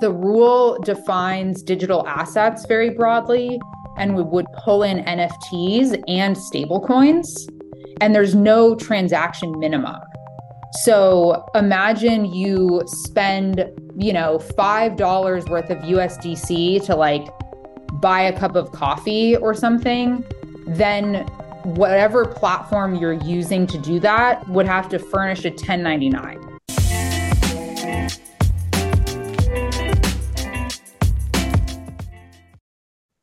The rule defines digital assets very broadly, and we would pull in NFTs and stablecoins and there's no transaction minimum. So imagine you spend, you know, $5 worth of USDC to like buy a cup of coffee or something, then whatever platform you're using to do that would have to furnish a 1099.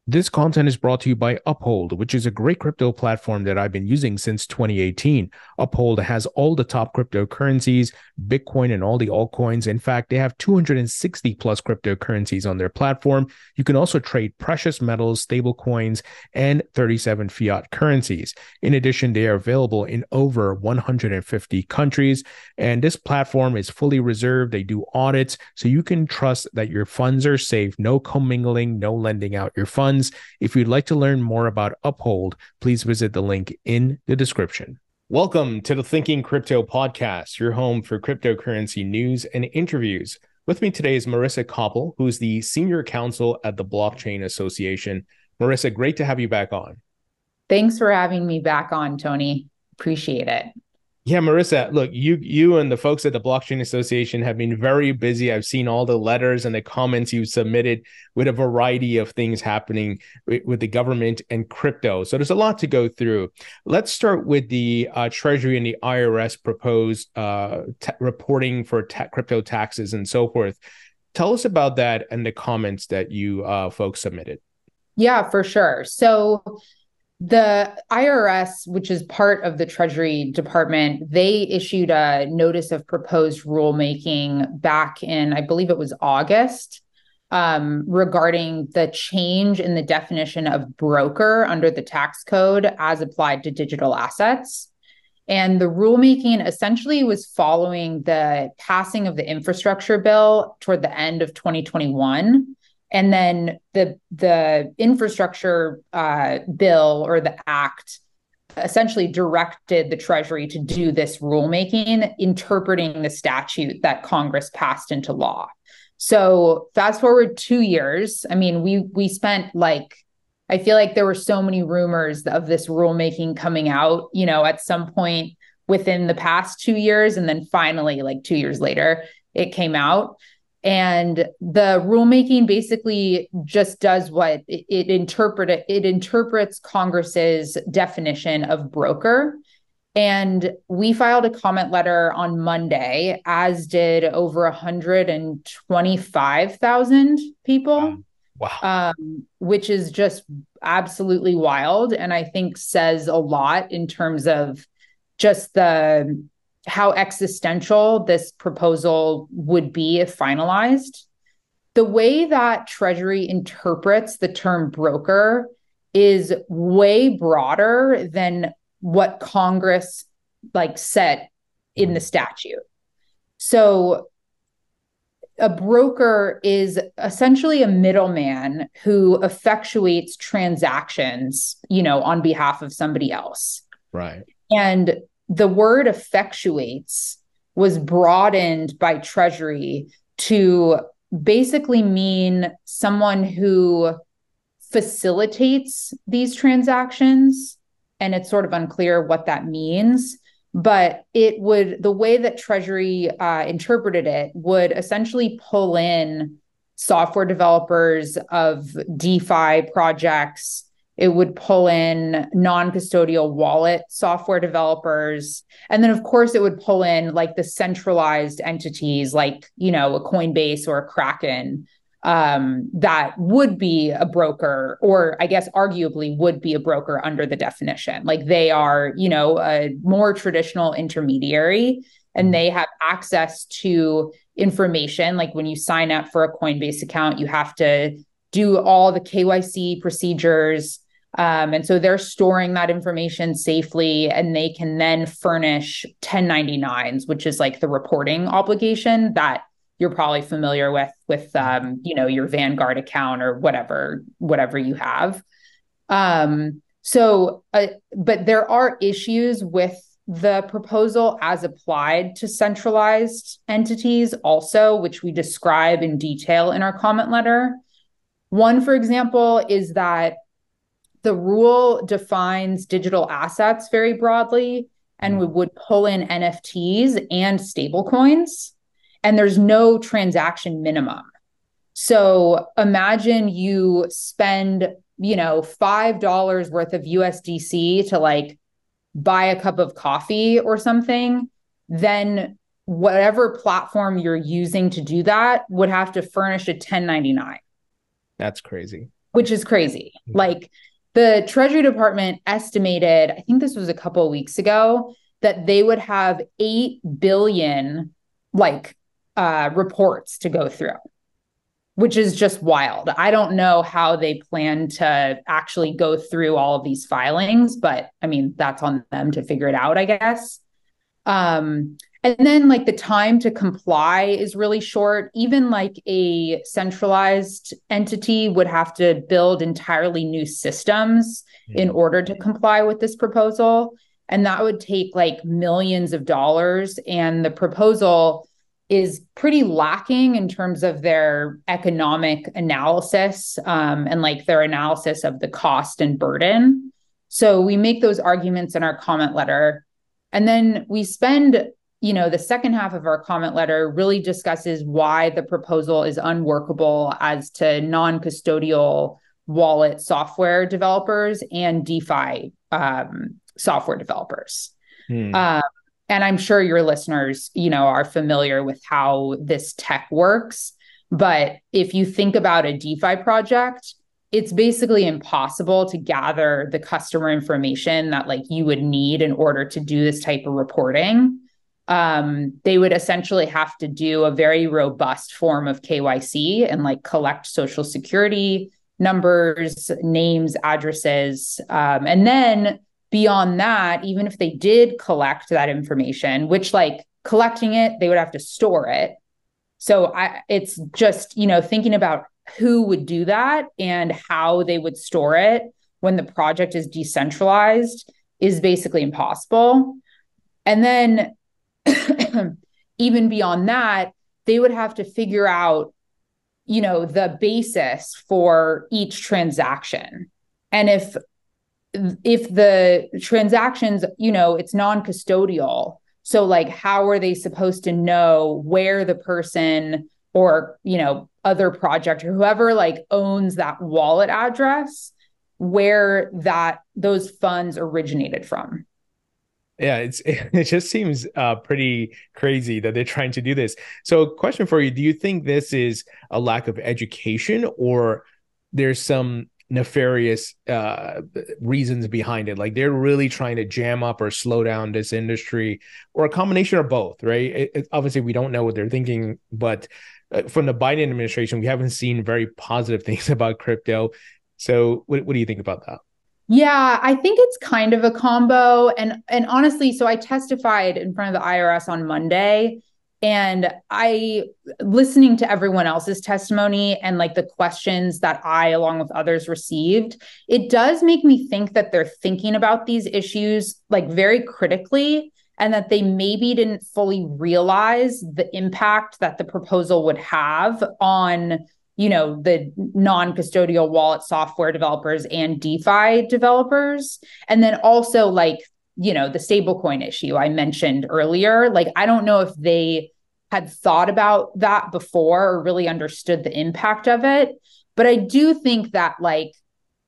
This content is brought to you by Uphold, which is a great crypto platform that I've been using since 2018. Uphold has all the top cryptocurrencies, Bitcoin, and all the altcoins. In fact, they have 260 plus cryptocurrencies on their platform. You can also trade precious metals, stable coins, and 37 fiat currencies. In addition, they are available in over 150 countries. And this platform is fully reserved. They do audits, so you can trust that your funds are safe, no commingling, no lending out your funds funds. If you'd like to learn more about Uphold, please visit the link in the description. Welcome to the Thinking Crypto podcast, your home for cryptocurrency news and interviews. With me today is Marisa Coppel, who's the senior counsel at the Blockchain Association. Marisa, great to have you back on. Thanks for having me back on, Tony. Appreciate it. Yeah, Marisa, look, you you and the folks at the Blockchain Association have been very busy. I've seen all the letters and the comments you submitted with a variety of things happening with the government and crypto. So there's a lot to go through. Let's start with the uh, Treasury and the IRS proposed uh, t- reporting for ta- crypto taxes and so forth. Tell us about that and the comments that you uh, folks submitted. Yeah, for sure. So the IRS, which is part of the Treasury Department, they issued a notice of proposed rulemaking back in, I believe it was August, um, regarding the change in the definition of broker under the tax code as applied to digital assets. And the rulemaking essentially was following the passing of the infrastructure bill toward the end of 2021 and then the the infrastructure uh, bill or the act essentially directed the treasury to do this rulemaking interpreting the statute that congress passed into law. So fast forward two years i mean we we spent like i feel like there were so many rumors of this rulemaking coming out you know at some point within the past two years. And then finally like two years later it came out and the rulemaking basically just does what it, it interpret it interprets congress's definition of broker. And we filed a comment letter on monday as did over 125000 people. Wow. Um, which is just absolutely wild and i think says a lot in terms of just the how existential this proposal would be if finalized. The way that Treasury interprets the term broker is way broader than what Congress like set in the statute. So a broker is essentially a middleman who effectuates transactions, you know, on behalf of somebody else. Right. And the word effectuates was broadened by Treasury to basically mean someone who facilitates these transactions. And it's sort of unclear what that means. but it would the way that treasury uh, interpreted it would essentially pull in software developers of defi projects it would pull in non-custodial wallet software developers. And then of course it would pull in like the centralized entities like you know a coinbase or a kraken um, that would be a broker or i guess arguably would be a broker under the definition. Like they are you know a more traditional intermediary and they have access to information. Like when you sign up for a coinbase account you have to do all the kyc procedures um, and so they're storing that information safely and they can then furnish 1099s, which is like the reporting obligation that you're probably familiar with with um, you know your Vanguard account or whatever whatever you have. Um, so, uh, but there are issues with the proposal as applied to centralized entities, also, which we describe in detail in our comment letter. One, for example, is that the rule defines digital assets very broadly and mm. we would pull in NFTs and stablecoins, and there's no transaction minimum. So imagine you spend, you know, $5 worth of USDC to like buy a cup of coffee or something, then whatever platform you're using to do that would have to furnish a 1099. That's crazy. Which is crazy. Mm-hmm. Like the Treasury Department estimated, I think this was a couple of weeks ago, that they would have 8 billion like uh, reports to go through, which is just wild. I don't know how they plan to actually go through all of these filings, but I mean, that's on them to figure it out, I guess. Um, and then like the time to comply is really short. Even like a centralized entity would have to build entirely new systems mm-hmm. in order to comply with this proposal. And that would take like millions of dollars. And the proposal is pretty lacking in terms of their economic analysis um, and like their analysis of the cost and burden. So we make those arguments in our comment letter. And then we spend you know, the second half of our comment letter really discusses why the proposal is unworkable as to non custodial wallet software developers and DeFi um, software developers. Hmm. Um, and I'm sure your listeners, you know, are familiar with how this tech works. But if you think about a DeFi project, it's basically impossible to gather the customer information that like you would need in order to do this type of reporting um, they would essentially have to do a very robust form of KYC and like collect social security numbers, names, addresses. Um, and then beyond that, even if they did collect that information, which like collecting it, they would have to store it. So I, it's just, you know, thinking about who would do that and how they would store it when the project is decentralized is basically impossible. And then even beyond that, they would have to figure out, you know, the basis for each transaction. And if if the transactions, you know, it's non-custodial, so like how are they supposed to know where the person or, you know, other project or whoever like owns that wallet address where that those funds originated from? Yeah it's it just seems uh, pretty crazy that they're trying to do this. So question for you do you think this is a lack of education or there's some nefarious uh, reasons behind it? Like they're really trying to jam up or slow down this industry or a combination of both right? It, it, obviously we don't know what they're thinking but uh, from the biden administration we haven't seen very positive things about crypto. So what, what do you think about that yeah, I think it's kind of a combo and and honestly, so I testified in front of the IRS on Monday and I listening to everyone else's testimony and like the questions that I along with others received, it does make me think that they're thinking about these issues like very critically and that they maybe didn't fully realize the impact that the proposal would have on you know the non-custodial wallet software developers and defi developers and then also like you know, the stablecoin issue I mentioned earlier. Like, I don't know if they had thought about that before or really understood the impact of it. But I do think that, like,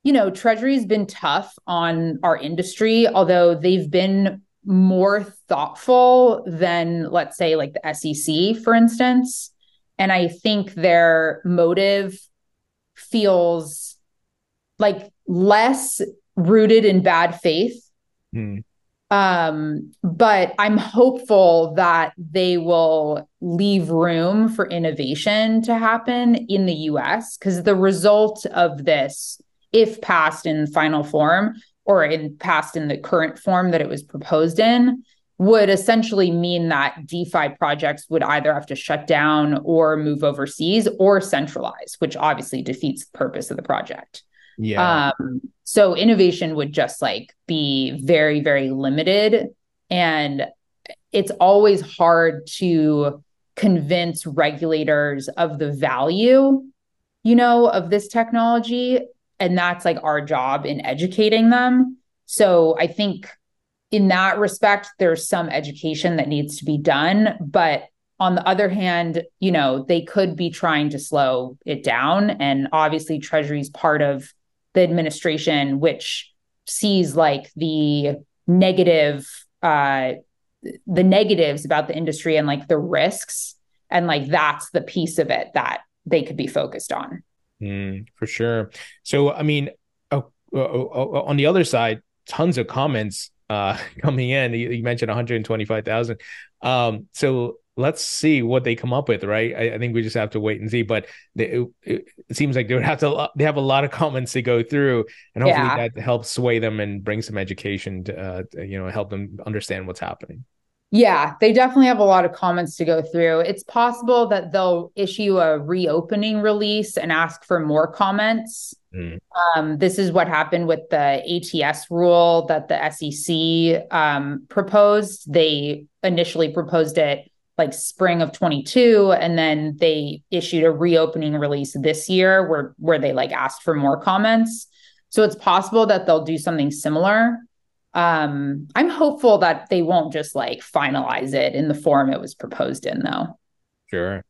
you know, Treasury's been tough on our industry, although they've been more thoughtful than, let's say, like the SEC, for instance. And I think their motive feels like less rooted in bad faith. Hmm. Um, but I'm hopeful that they will leave room for innovation to happen in the US because the result of this, if passed in final form or in passed in the current form that it was proposed in, would essentially mean that DeFi projects would either have to shut down or move overseas or centralize, which obviously defeats the purpose of the project. Yeah. Um, so innovation would just like be very, very limited. And it's always hard to convince regulators of the value, you know, of this technology. And that's like our job in educating them. So I think in that respect, there's some education that needs to be done. But on the other hand, you know, they could be trying to slow it down. And obviously, Treasury's part of the administration, which sees like the negative, uh, the negatives about the industry and like the risks. And like that's the piece of it that they could be focused on. Mm, for sure. So, I mean, uh, uh, uh, on the other side, tons of comments uh, coming in. You, you mentioned 125,000. Um, so let's see what they come up with, right? I, I think we just have to wait and see. But they, it, it, seems like they would have to. They have a lot of comments to go through, and hopefully yeah. that helps sway them and bring some education to, uh, to, you know, help them understand what's happening. Yeah, they definitely have a lot of comments to go through. It's possible that they'll issue a reopening release and ask for more comments. Mm. Um, this is what happened with the ATS rule that the SEC um, proposed. They initially proposed it like spring of 22 and then they issued a reopening release this year where where they like asked for more comments. So it's possible that they'll do something similar um i'm hopeful that they won't just like finalize it in the form it was proposed in though sure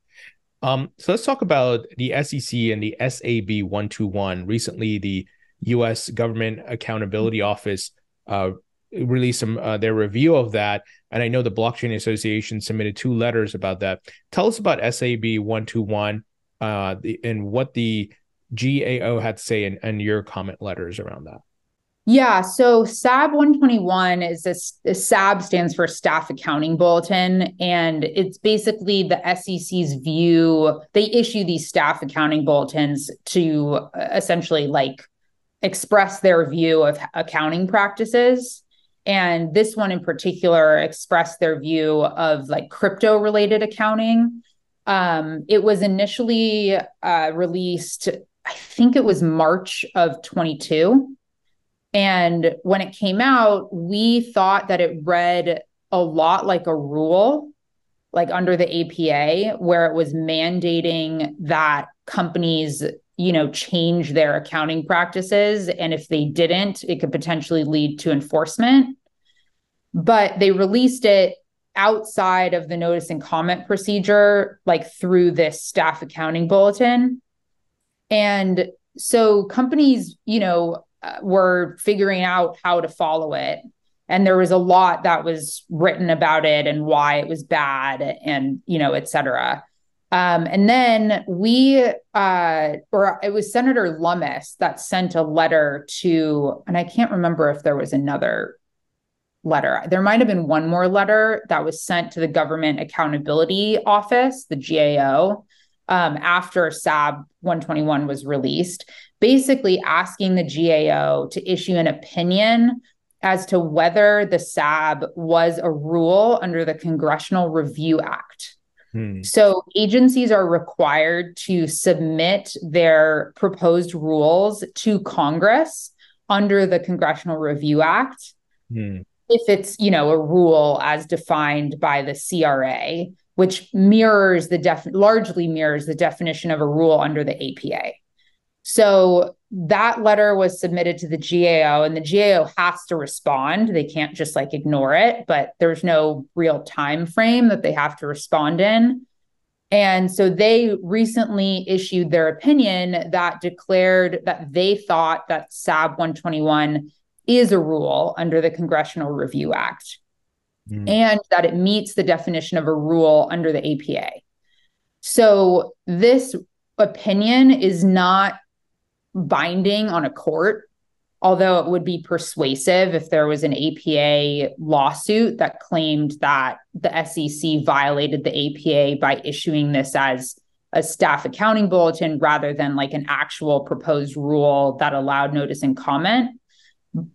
um so let's talk about the sec and the sab 121 recently the us government accountability office uh released some uh, their review of that and i know the blockchain association submitted two letters about that. Tell us about sab 121 uh the, and what the gao had to say and, in your comment letters around that yeah. So SAB 121 is this, SAB stands for Staff Accounting Bulletin. And it's basically the SEC's view. They issue these staff accounting bulletins to uh, essentially like express their view of accounting practices. And this one in particular expressed their view of like crypto related accounting. Um, it was initially uh, released, I think it was March of 22. And when it came out, we thought that it read a lot like a rule, like under the APA, where it was mandating that companies, you know, change their accounting practices. And if they didn't, it could potentially lead to enforcement. But they released it outside of the notice and comment procedure, like through this staff accounting bulletin. And so companies, you know, were figuring out how to follow it. And there was a lot that was written about it and why it was bad and you know et cetera. Um, and then we uh, or it was senator lummis that sent a letter to and i can't remember if there was another letter. There might have been one more letter that was sent to the government accountability office the gao um, after sab 121 was released basically asking the GAO to issue an opinion as to whether the SAB was a rule under the Congressional Review Act. Hmm. So agencies are required to submit their proposed rules to Congress under the Congressional Review Act. Hmm. If it's, you know, a rule as defined by the CRA, which mirrors the def largely mirrors the definition of a rule under the APA. So that letter was submitted to the GAO, and the GAO has to respond. They can't just like ignore it, but there's no real time frame that they have to respond in. And so they recently issued their opinion that declared that they thought that SAB 121 is a rule under the Congressional Review Act mm. and that it meets the definition of a rule under the APA. So this opinion is not binding on a court although it would be persuasive if there was an APA lawsuit that claimed that the SEC violated the APA by issuing this as a staff accounting bulletin rather than like an actual proposed rule that allowed notice and comment.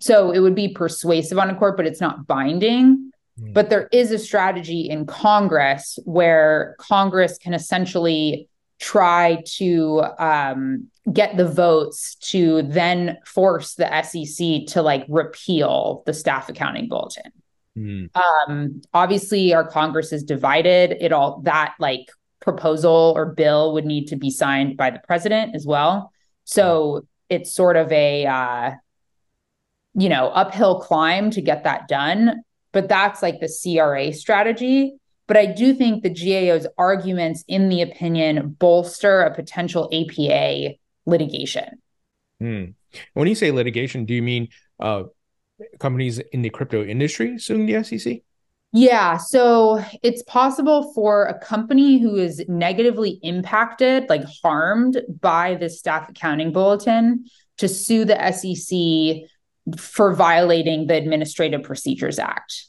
So it would be persuasive on a court, but it's not binding. Mm. But there is a strategy in Congress where Congress can essentially try to um, get the votes to then force the SEC to like repeal the staff accounting bulletin. Mm. Um, obviously, our Congress is divided. It all that like proposal or bill would need to be signed by the president as well. So it's sort of a uh, you know uphill climb to get that done. But that's like the CRA strategy. But I do think the GAO's arguments in the opinion bolster a potential APA litigation. Hmm. When you say litigation, do you mean uh, companies in the crypto industry suing the SEC? Yeah. So it's possible for a company who is negatively impacted, like harmed by the staff accounting bulletin, to sue the SEC for violating the Administrative Procedures Act.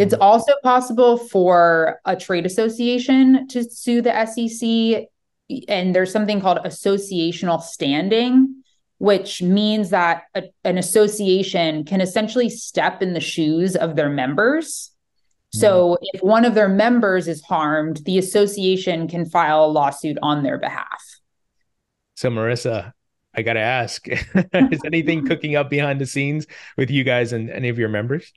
It's hmm. also possible for a trade association to sue the SEC and there's something called associational standing which means that a, an association can essentially step in the shoes of their members so mm-hmm. if one of their members is harmed the association can file a lawsuit on their behalf so marisa i gotta ask is anything cooking up behind the scenes with you guys and any of your members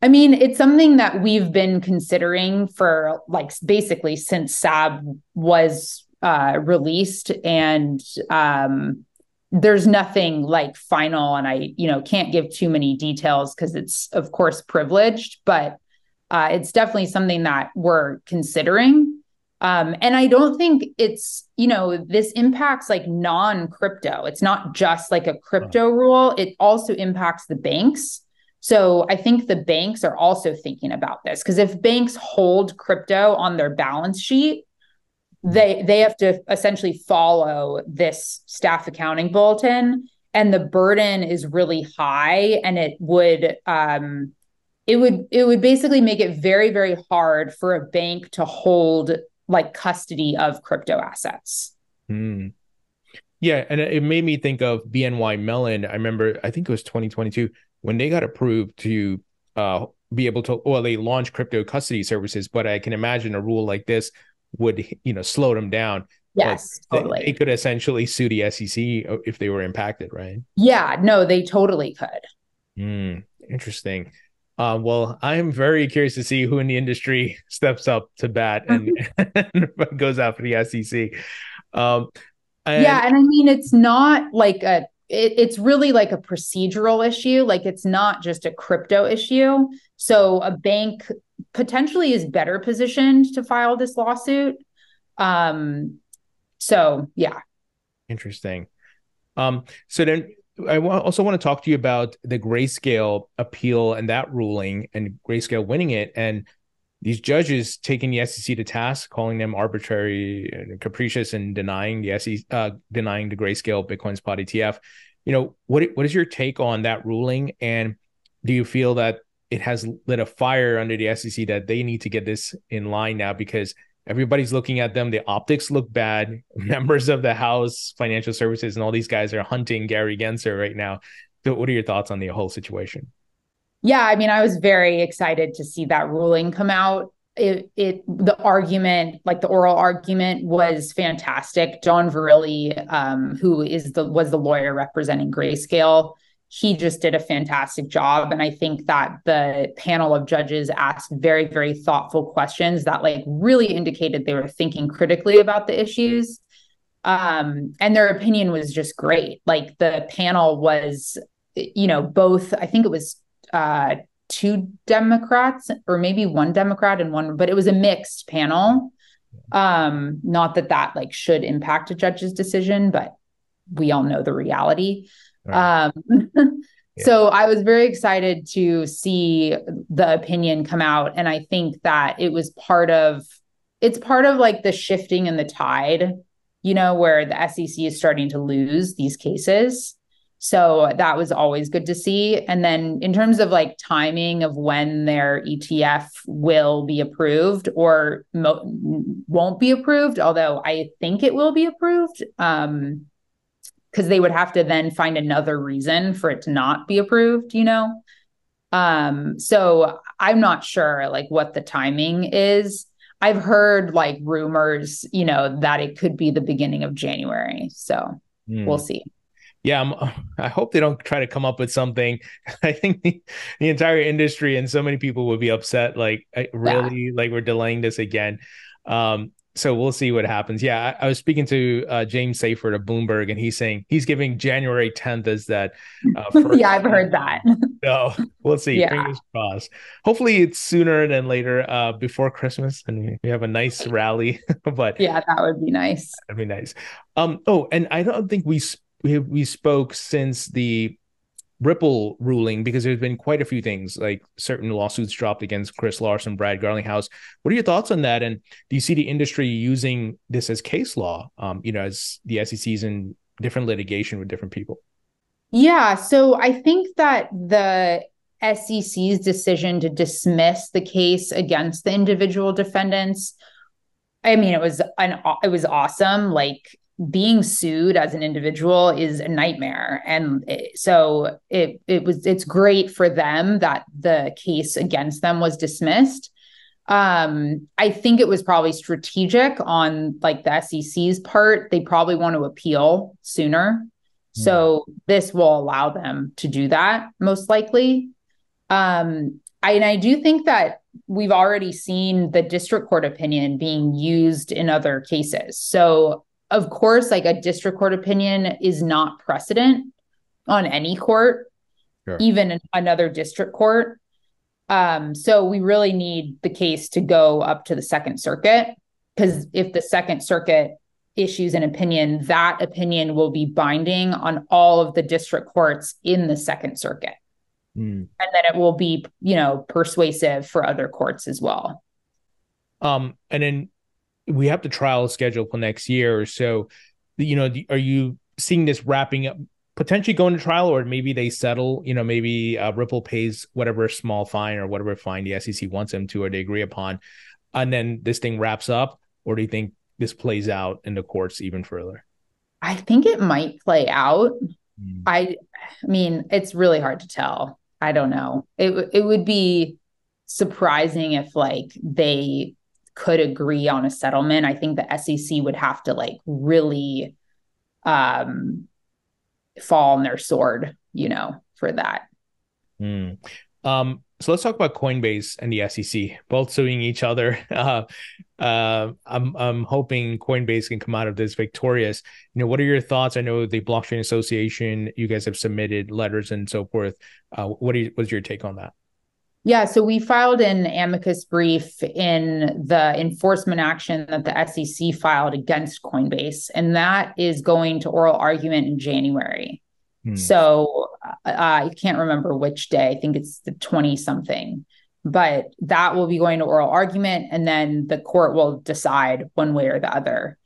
I mean, it's something that we've been considering for like basically since SAB was uh, released and um, there's nothing like final and i you know can't give too many details because it's of course privileged but uh, it's definitely something that we're considering. Um, and i don't think it's you know this impacts like non-crypto. It's not just like a crypto rule. It also impacts the banks so i think the banks are also thinking about this because if banks hold crypto on their balance sheet they they have to essentially follow this staff accounting bulletin and the burden is really high and it would um it would it would basically make it very very hard for a bank to hold like custody of crypto assets. Hmm. yeah and it made me think of bny mellon. I remember i think it was 2022 when they got approved to uh be able to well they launched crypto custody services but i can imagine a rule like this would you know slow them down. Yes totally. they, they could essentially sue the sec if they were impacted right? Yeah no they totally could. Mm, interesting. Uh, well, I'm very curious to see who in the industry steps up to bat and, and goes after the SEC. Um, and- yeah, and I mean, it's not like a it, it's really like a procedural issue. Like it's not just a crypto issue. So a bank potentially is better positioned to file this lawsuit. Um, so yeah. Interesting. Um, so then I also want to talk to you about the grayscale appeal and that ruling and grayscale winning it and these judges taking the SEC to task, calling them arbitrary and capricious and denying the SEC, uh, denying the grayscale Bitcoin spot ETF. You know, what what is your take on that ruling? And do you feel that it has lit a fire under the SEC that they need to get this in line now because everybody's looking at them. The optics look bad. Members of the House, financial services, and all these guys are hunting Gary Gensler right now. So what are your thoughts on the whole situation? Yeah, I mean, I was very excited to see that ruling come out. It, it the argument, like the oral argument, was fantastic. John Verrilli, um, who is the was the lawyer representing Grayscale, he just did a fantastic job, and I think that the panel of judges asked very, very thoughtful questions that like really indicated they were thinking critically about the issues. Um, and their opinion was just great. Like the panel was, you know, both, I think it was uh, two Democrats or maybe one Democrat and one, but it was a mixed panel. Um, not that that like should impact a judge's decision, but we all know the reality. Right. Um, yeah. So I was very excited to see the opinion come out. And I think that it was part of, it's part of like the shifting in the tide, you know, where the SEC is starting to lose these cases. So that was always good to see. And then in terms of like timing of when their ETF will be approved or mo- won't be approved, although I think it will be approved, um, because they would have to then find another reason for it to not be approved, you know? Um, so I'm not sure like what the timing is. I've heard like rumors, you know, that it could be the beginning of January. So mm. we'll see. Yeah, I'm, i hope they don't try to come up with something. I think the, the entire industry and so many people would be upset. Like, really, yeah. like we're delaying this again. Um, so we'll see what happens. Yeah, I, I was speaking to uh, James Seyffart of Bloomberg, and he's saying he's giving January 10th as that. Uh, yeah, I've heard that. so we'll see. Yeah. Fingers crossed. Hopefully, it's sooner than later, uh, before Christmas, and we have a nice rally. but yeah, that would be nice. That'd be nice. Um. Oh, and I don't think we we we spoke since the Ripple ruling because there's been quite a few things like certain lawsuits dropped against Chris Larsen, Brad Garlinghouse. What are your thoughts on that? And do you see the industry using this as case law? Um, you know, as the SEC's in different litigation with different people. Yeah, so I think that the SEC's decision to dismiss the case against the individual defendants I mean, it was an it was awesome. Like being sued as an individual is a nightmare. And it, so it it was it's great for them that the case against them was dismissed. Um i think it was probably strategic on like the sec's part. They probably want to appeal sooner. Mm. so this will allow them to do that most likely. Um I, and i do think that we've already seen the district court opinion being used in other cases. So of course, like a district court opinion is not precedent on any court, sure. even another district court. Um, so we really need the case to go up to the Second Circuit because if the Second Circuit issues an opinion, that opinion will be binding on all of the district courts in the Second Circuit. Mm. And then it will be, you know, persuasive for other courts as well. Um, and then we have the trial scheduled for next year. So, you know, are you seeing this wrapping up, potentially going to trial, or maybe they settle? You know, maybe uh, Ripple pays whatever small fine or whatever fine the SEC wants them to, or they agree upon, and then this thing wraps up. Or do you think this plays out in the courts even further? I think it might play out. Mm. I, I mean, it's really hard to tell. I don't know. It it would be surprising if like they could agree on a settlement, I think the SEC would have to like really um fall on their sword, you know, for that. Mm. Um, so let's talk about Coinbase and the SEC, both suing each other. Uh, uh, I'm I'm hoping Coinbase can come out of this victorious. You know, what are your thoughts? I know the Blockchain Association, you guys have submitted letters and so forth. Uh, what what's your take on that? Yeah, so we filed an amicus brief in the enforcement action that the SEC filed against Coinbase, and that is going to oral argument in January. Hmm. So uh, I can't remember which day. I think it's the 20 something, but that will be going to oral argument, and then the court will decide one way or the other.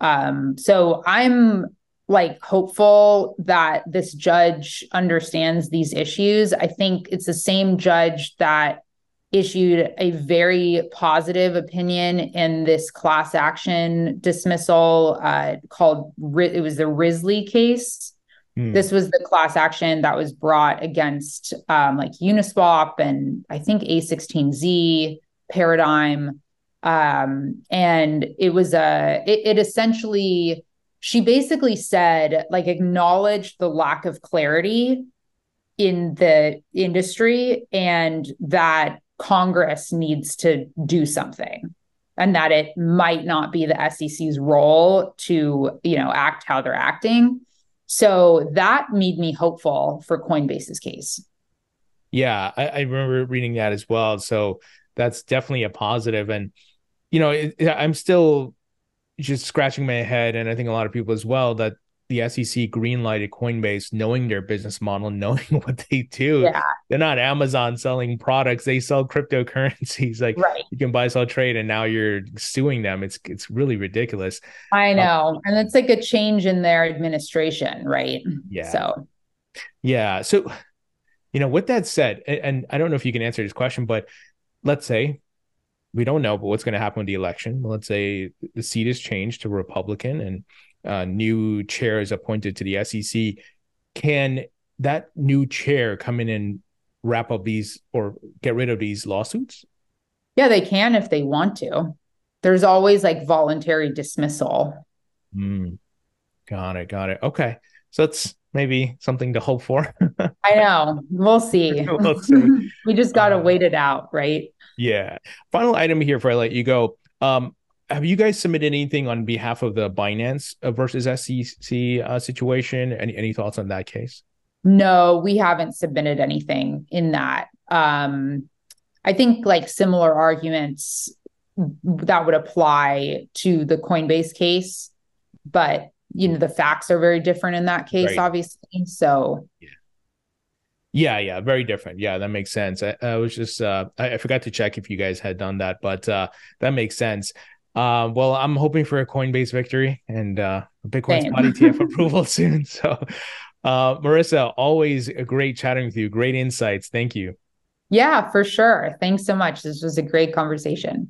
Um, so I'm like hopeful that this judge understands these issues. I think it's the same judge that issued a very positive opinion in this class action dismissal uh, called it was the Risley case. Mm. This was the class action that was brought against um, like Uniswap and I think A16Z Paradigm, um, and it was a it, it essentially she basically said like acknowledged the lack of clarity in the industry and that congress needs to do something and that it might not be the SEC's role to, you know, act how they're acting. So that made me hopeful for Coinbase's case. Yeah, I, I remember reading that as well. So that's definitely a. And, you know, it, I'm still just scratching my head, and I think a lot of people as well, that the SEC greenlighted Coinbase, knowing their business model, knowing what they do. Yeah. They're not Amazon selling products; they sell cryptocurrencies. Like right. you can buy, sell, trade, and now you're suing them. It's it's really ridiculous. I uh, know, um, and it's like a change in their administration, right? Yeah. So. Yeah. So, you know, with that said, and, and I don't know if you can answer this question, but let's say we don't know, but what's going to happen with the election? Let's say the seat is changed to Republican and uh, new chair is appointed to the SEC. Can that new chair come in and wrap up these or get rid of these lawsuits? Yeah, they can if they want to. There's always like voluntary dismissal. Mm. Got it. Got it. Okay. So that's maybe something to hope for. I know. We'll see. we'll see. we just got to uh, wait it out, right? Yeah. Final item here before I let you go. Um, have you guys submitted anything on behalf of the Binance uh, versus SEC uh, situation? Any any thoughts on that case? No, we haven't submitted anything in that. Um, I think like similar arguments that would apply to the Coinbase case, but you know the facts are very different in that case, right. obviously. So. Yeah. Yeah, yeah, very different. Yeah, that makes sense. I, I was just uh, I, I, forgot to check if you guys had done that, but uh, that makes sense. Uh, well, I'm hoping for a Coinbase victory and uh, Bitcoin spot ETF approval soon. So, uh, Marisa, always a great chatting with you. Great insights. Thank you. Yeah, for sure. Thanks so much. This was a great conversation.